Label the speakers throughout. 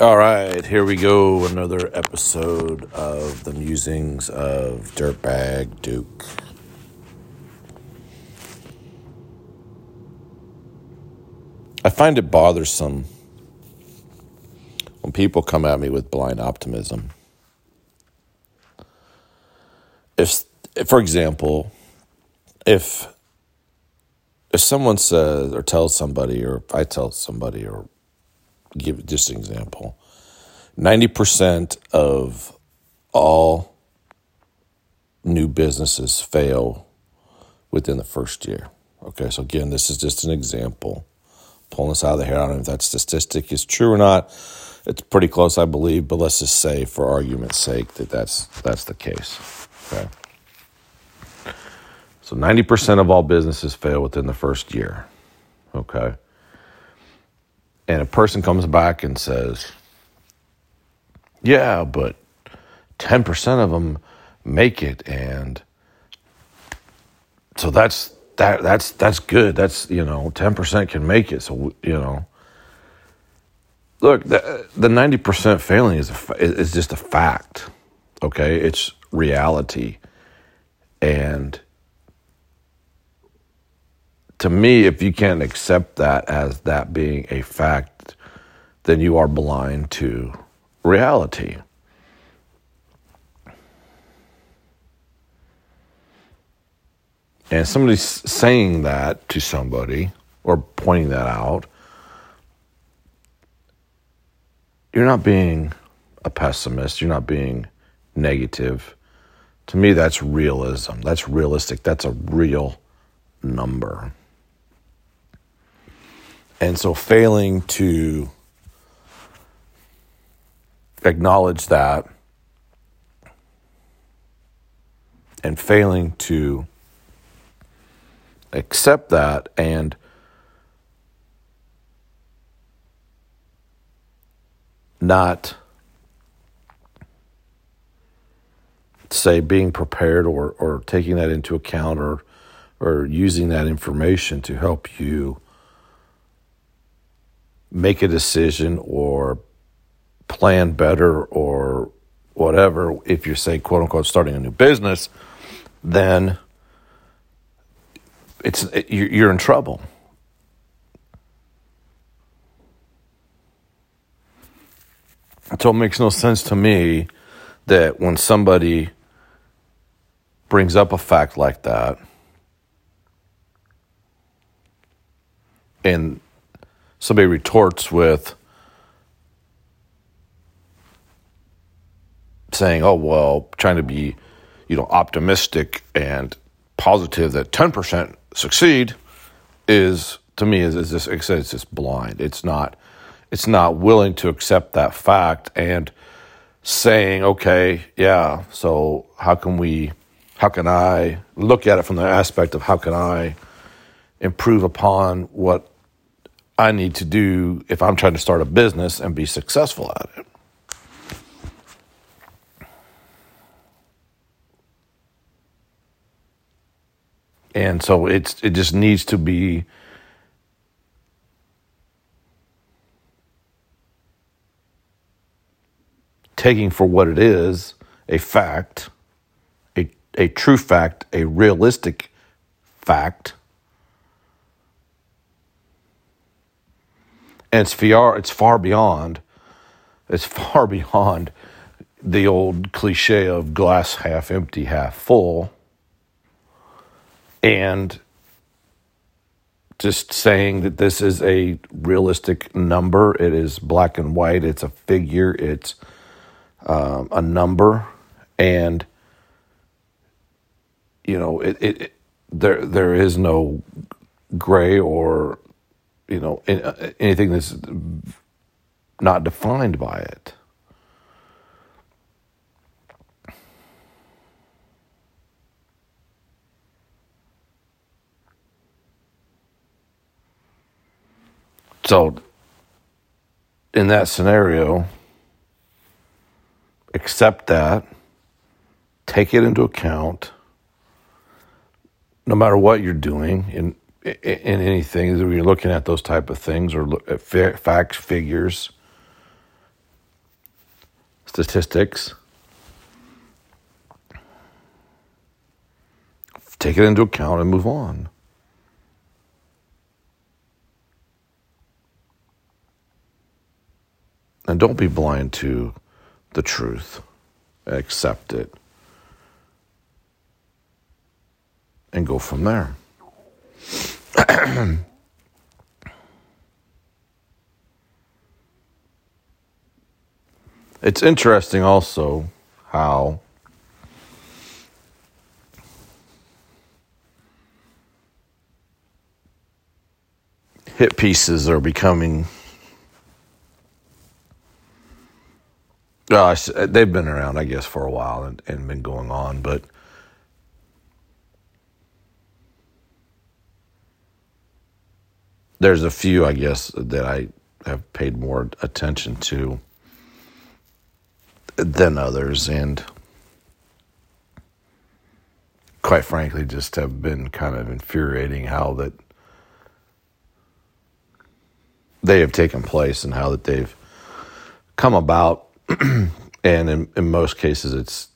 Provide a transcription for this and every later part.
Speaker 1: All right, here we go. Another episode of the musings of Dirtbag Duke. I find it bothersome when people come at me with blind optimism. If, for example, if if someone says or tells somebody, or I tell somebody, or give just an example, ninety percent of all new businesses fail within the first year. Okay, so again, this is just an example. Pulling this out of the hair. I don't know if that statistic is true or not. It's pretty close, I believe, but let's just say, for argument's sake, that that's that's the case. Okay. So 90% of all businesses fail within the first year. Okay. And a person comes back and says, yeah, but 10% of them make it. And so that's, that, that's, that's good. That's, you know, 10% can make it. So, you know, look, the, the 90% failing is, a, is just a fact. Okay. It's reality. And, to me, if you can't accept that as that being a fact, then you are blind to reality. And somebody's saying that to somebody or pointing that out, you're not being a pessimist, you're not being negative. To me, that's realism. That's realistic. That's a real number. And so failing to acknowledge that and failing to accept that and not say being prepared or, or taking that into account or or using that information to help you make a decision or plan better or whatever, if you're say quote unquote starting a new business, then it's you're in trouble. So it makes no sense to me that when somebody brings up a fact like that, and somebody retorts with saying, "Oh well," trying to be, you know, optimistic and positive that ten percent succeed is to me is, is just it's just blind. It's not it's not willing to accept that fact and saying, "Okay, yeah, so how can we how can I look at it from the aspect of how can I improve upon what I need to do if I'm trying to start a business and be successful at it. And so it's it just needs to be taking for what it is, a fact, a a true fact, a realistic fact and it's far it's far beyond it's far beyond the old cliche of glass half empty half full. And just saying that this is a realistic number it is black and white it's a figure it's um, a number. And you know it, it, it there there is no gray or you know, anything that's not defined by it. So, in that scenario, accept that, take it into account, no matter what you're doing, in in anything that you're looking at those type of things or facts, figures, statistics. Take it into account and move on. And don't be blind to the truth. Accept it. And go from there. it's interesting also how hit pieces are becoming Uh, they've been around, I guess, for a while and, and been going on, but there's a few, I guess, that I have paid more attention to than others, and quite frankly, just have been kind of infuriating how that they have taken place and how that they've come about and in, in most cases, it's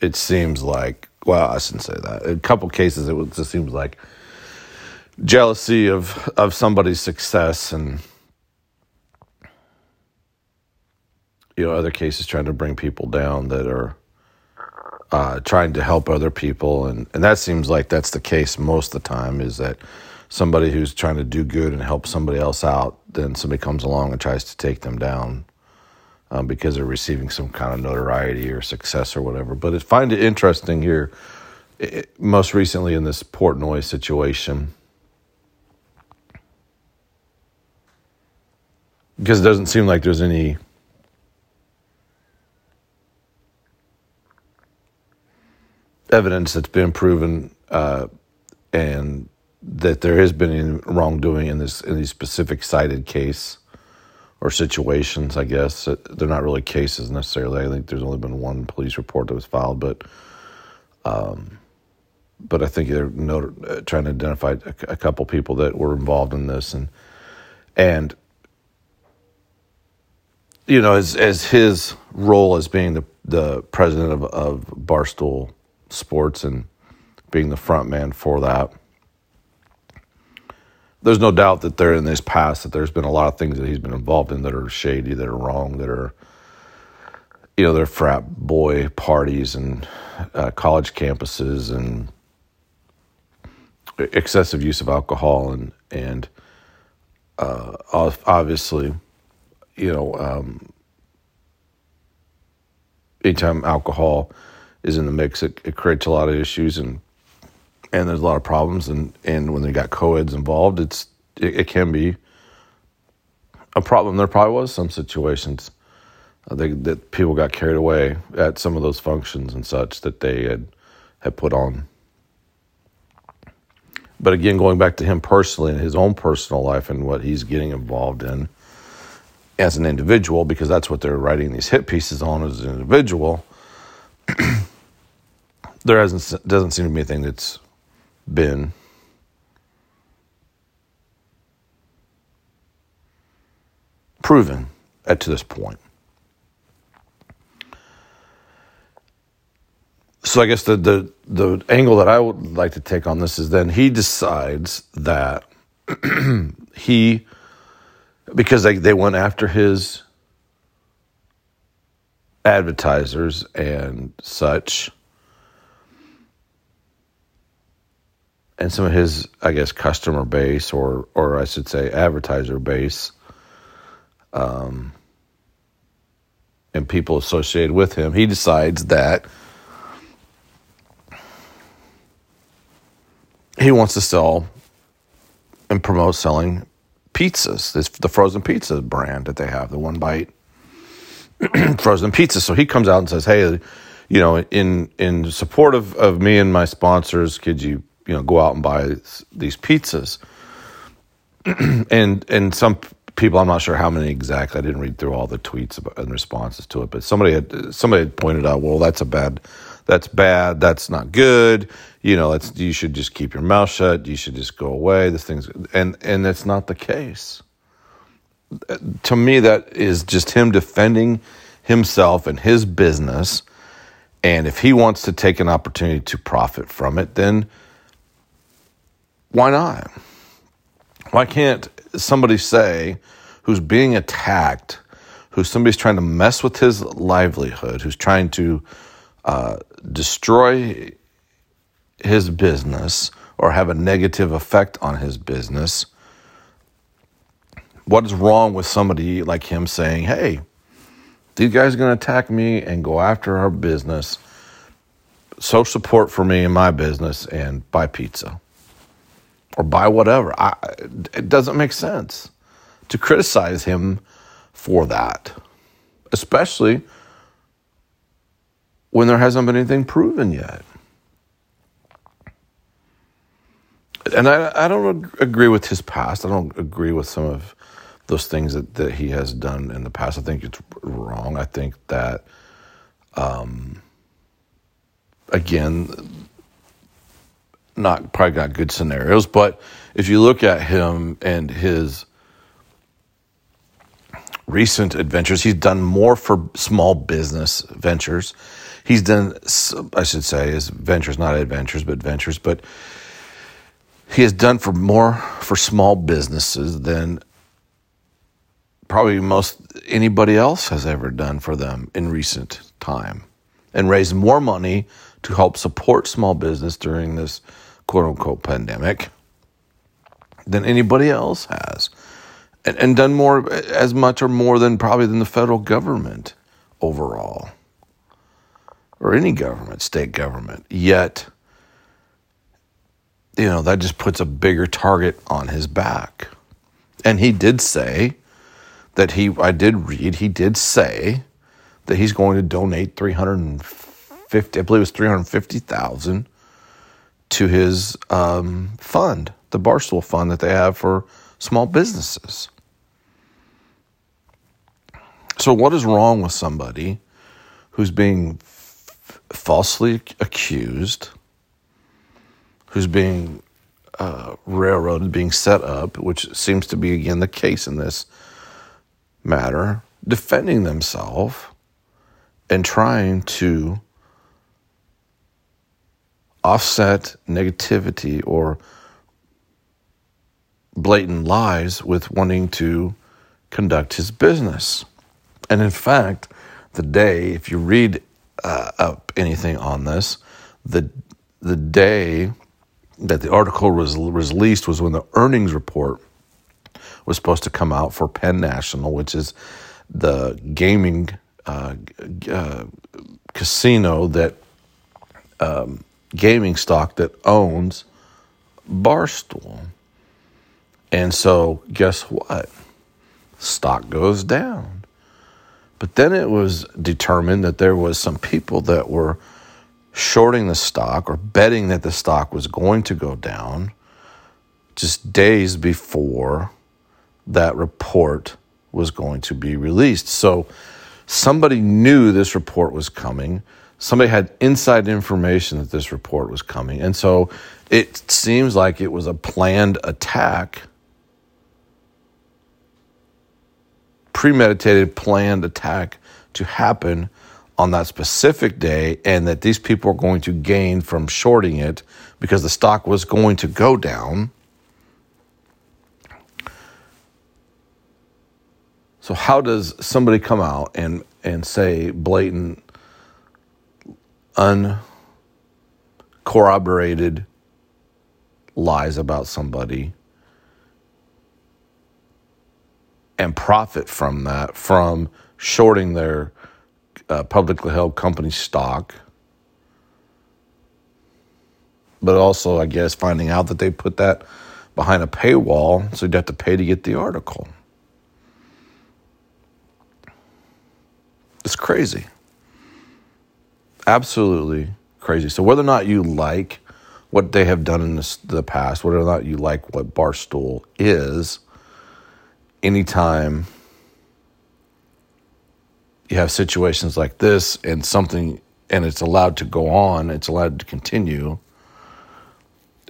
Speaker 1: it seems like well, I shouldn't say that. In a couple cases, it just seems like jealousy of of somebody's success, and you know, other cases trying to bring people down that are uh, trying to help other people, and and that seems like that's the case most of the time. Is that somebody who's trying to do good and help somebody else out, then somebody comes along and tries to take them down um, because they're receiving some kind of notoriety or success or whatever. But I find it interesting here, it, most recently in this Portnoy situation, because it doesn't seem like there's any. Evidence that's been proven, uh, and that there has been wrongdoing in this in these specific cited case or situations, I guess. They're not really cases necessarily. I think there's only been one police report that was filed, but um, but I think they're not, trying to identify a, a, couple people that were involved in this, and and you know, as as his role as being the the president of, of Barstool Sports and being the front man for that there's no doubt that there in this past that there's been a lot of things that he's been involved in that are shady, that are wrong, that are you know, they're frat boy parties and uh, college campuses and excessive use of alcohol and and uh, obviously, you know, um, anytime alcohol is in the mix, it, it creates a lot of issues and and there's a lot of problems. And, and when they got co-eds involved, it's it, it can be a problem. There probably was some situations uh, they, that people got carried away at some of those functions and such that they had had put on. But again, going back to him personally and his own personal life and what he's getting involved in as an individual, because that's what they're writing these hit pieces on as an individual. there hasn't doesn't seem to be anything that's been proven at to this point. So I guess the, the the angle that I would like to take on this is then he decides that he because they, they went after his advertisers and such. And some of his, I guess, customer base, or or I should say, advertiser base, um, and people associated with him, he decides that he wants to sell and promote selling pizzas. This the frozen pizza brand that they have, the one bite frozen pizza. So he comes out and says, "Hey, you know, in in support of, of me and my sponsors, could you you know go out and buy these pizzas and and some people i'm not sure how many exactly i didn't read through all the tweets and responses to it but somebody had somebody had pointed out well that's a bad that's bad that's not good you know that's you should just keep your mouth shut you should just go away this thing's and and that's not the case to me that is just him defending himself and his business. And if he wants to take an opportunity to profit from it, then why not? Why can't somebody say who's being attacked, who somebody's trying to mess with his livelihood, who's trying to uh, destroy his business or have a negative effect on his business? What is wrong with somebody like him saying, hey, these guys are going to attack me and go after our business? Show support for me and my business and buy pizza or buy whatever. I, it doesn't make sense to criticize him for that, especially when there hasn't been anything proven yet. And I, I don't agree with his past. I don't agree with some of those things that, that he has done in the past. I think it's wrong. I think that, um, again, not probably not good scenarios, but if you look at him and his recent adventures, he's done more for small business ventures. He's done, I should say, his ventures, not adventures, but ventures, but he has done for more for small businesses than probably most anybody else has ever done for them in recent time and raised more money to help support small business during this quote unquote pandemic than anybody else has. And, and done more, as much or more than probably than the federal government overall, or any government, state government. Yet, you know, that just puts a bigger target on his back. And he did say that he, I did read, he did say that he's going to donate 350, I believe it was 350,000 to his um, fund, the Barstool Fund that they have for small businesses. So, what is wrong with somebody who's being f- falsely accused, who's being uh, railroaded, being set up, which seems to be again the case in this matter, defending themselves and trying to offset negativity or blatant lies with wanting to conduct his business. And in fact, the day, if you read uh, up anything on this, the the day that the article was released was when the earnings report was supposed to come out for Penn National, which is the gaming uh, uh, casino that um, gaming stock that owns Barstool. And so, guess what? Stock goes down. But then it was determined that there was some people that were shorting the stock or betting that the stock was going to go down just days before that report was going to be released. So somebody knew this report was coming somebody had inside information that this report was coming. And so it seems like it was a planned attack, premeditated, planned attack to happen on that specific day, and that these people are going to gain from shorting it because the stock was going to go down. So, how does somebody come out and, and say blatant uncorroborated lies about somebody and profit from that, from shorting their uh, publicly held company stock. But also, I guess, finding out that they put that behind a paywall, so you'd have to pay to get the article. It's crazy absolutely crazy. So whether or not you like what they have done in this, the past, whether or not you like what Barstool is, anytime you have situations like this and something and it's allowed to go on, it's allowed to continue,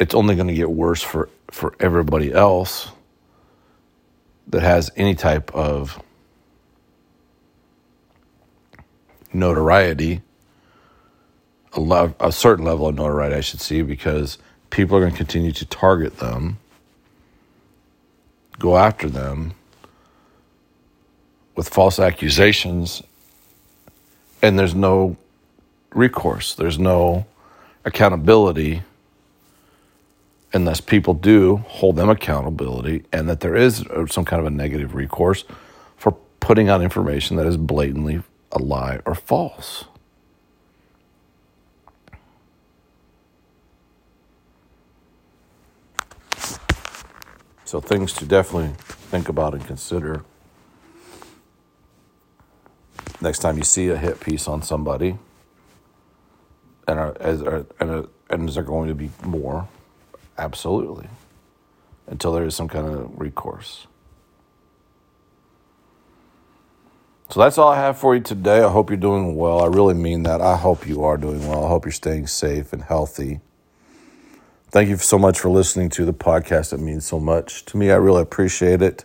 Speaker 1: it's only going to get worse for, for everybody else that has any type of notoriety, a, a certain level of notoriety, I should see, because people are going to continue to target them, go after them with false accusations, and there's no recourse, there's no accountability unless people do hold them accountability and that there is uh, some kind of a negative recourse for putting out information that is blatantly a lie or false. So, things to definitely think about and consider next time you see a hit piece on somebody. And, are, as, are, and, are, and is there going to be more? Absolutely. Until there is some kind of recourse. So that's all I have for you today. I hope you're doing well. I really mean that. I hope you are doing well. I hope you're staying safe and healthy. Thank you so much for listening to the podcast. It means so much to me. I really appreciate it.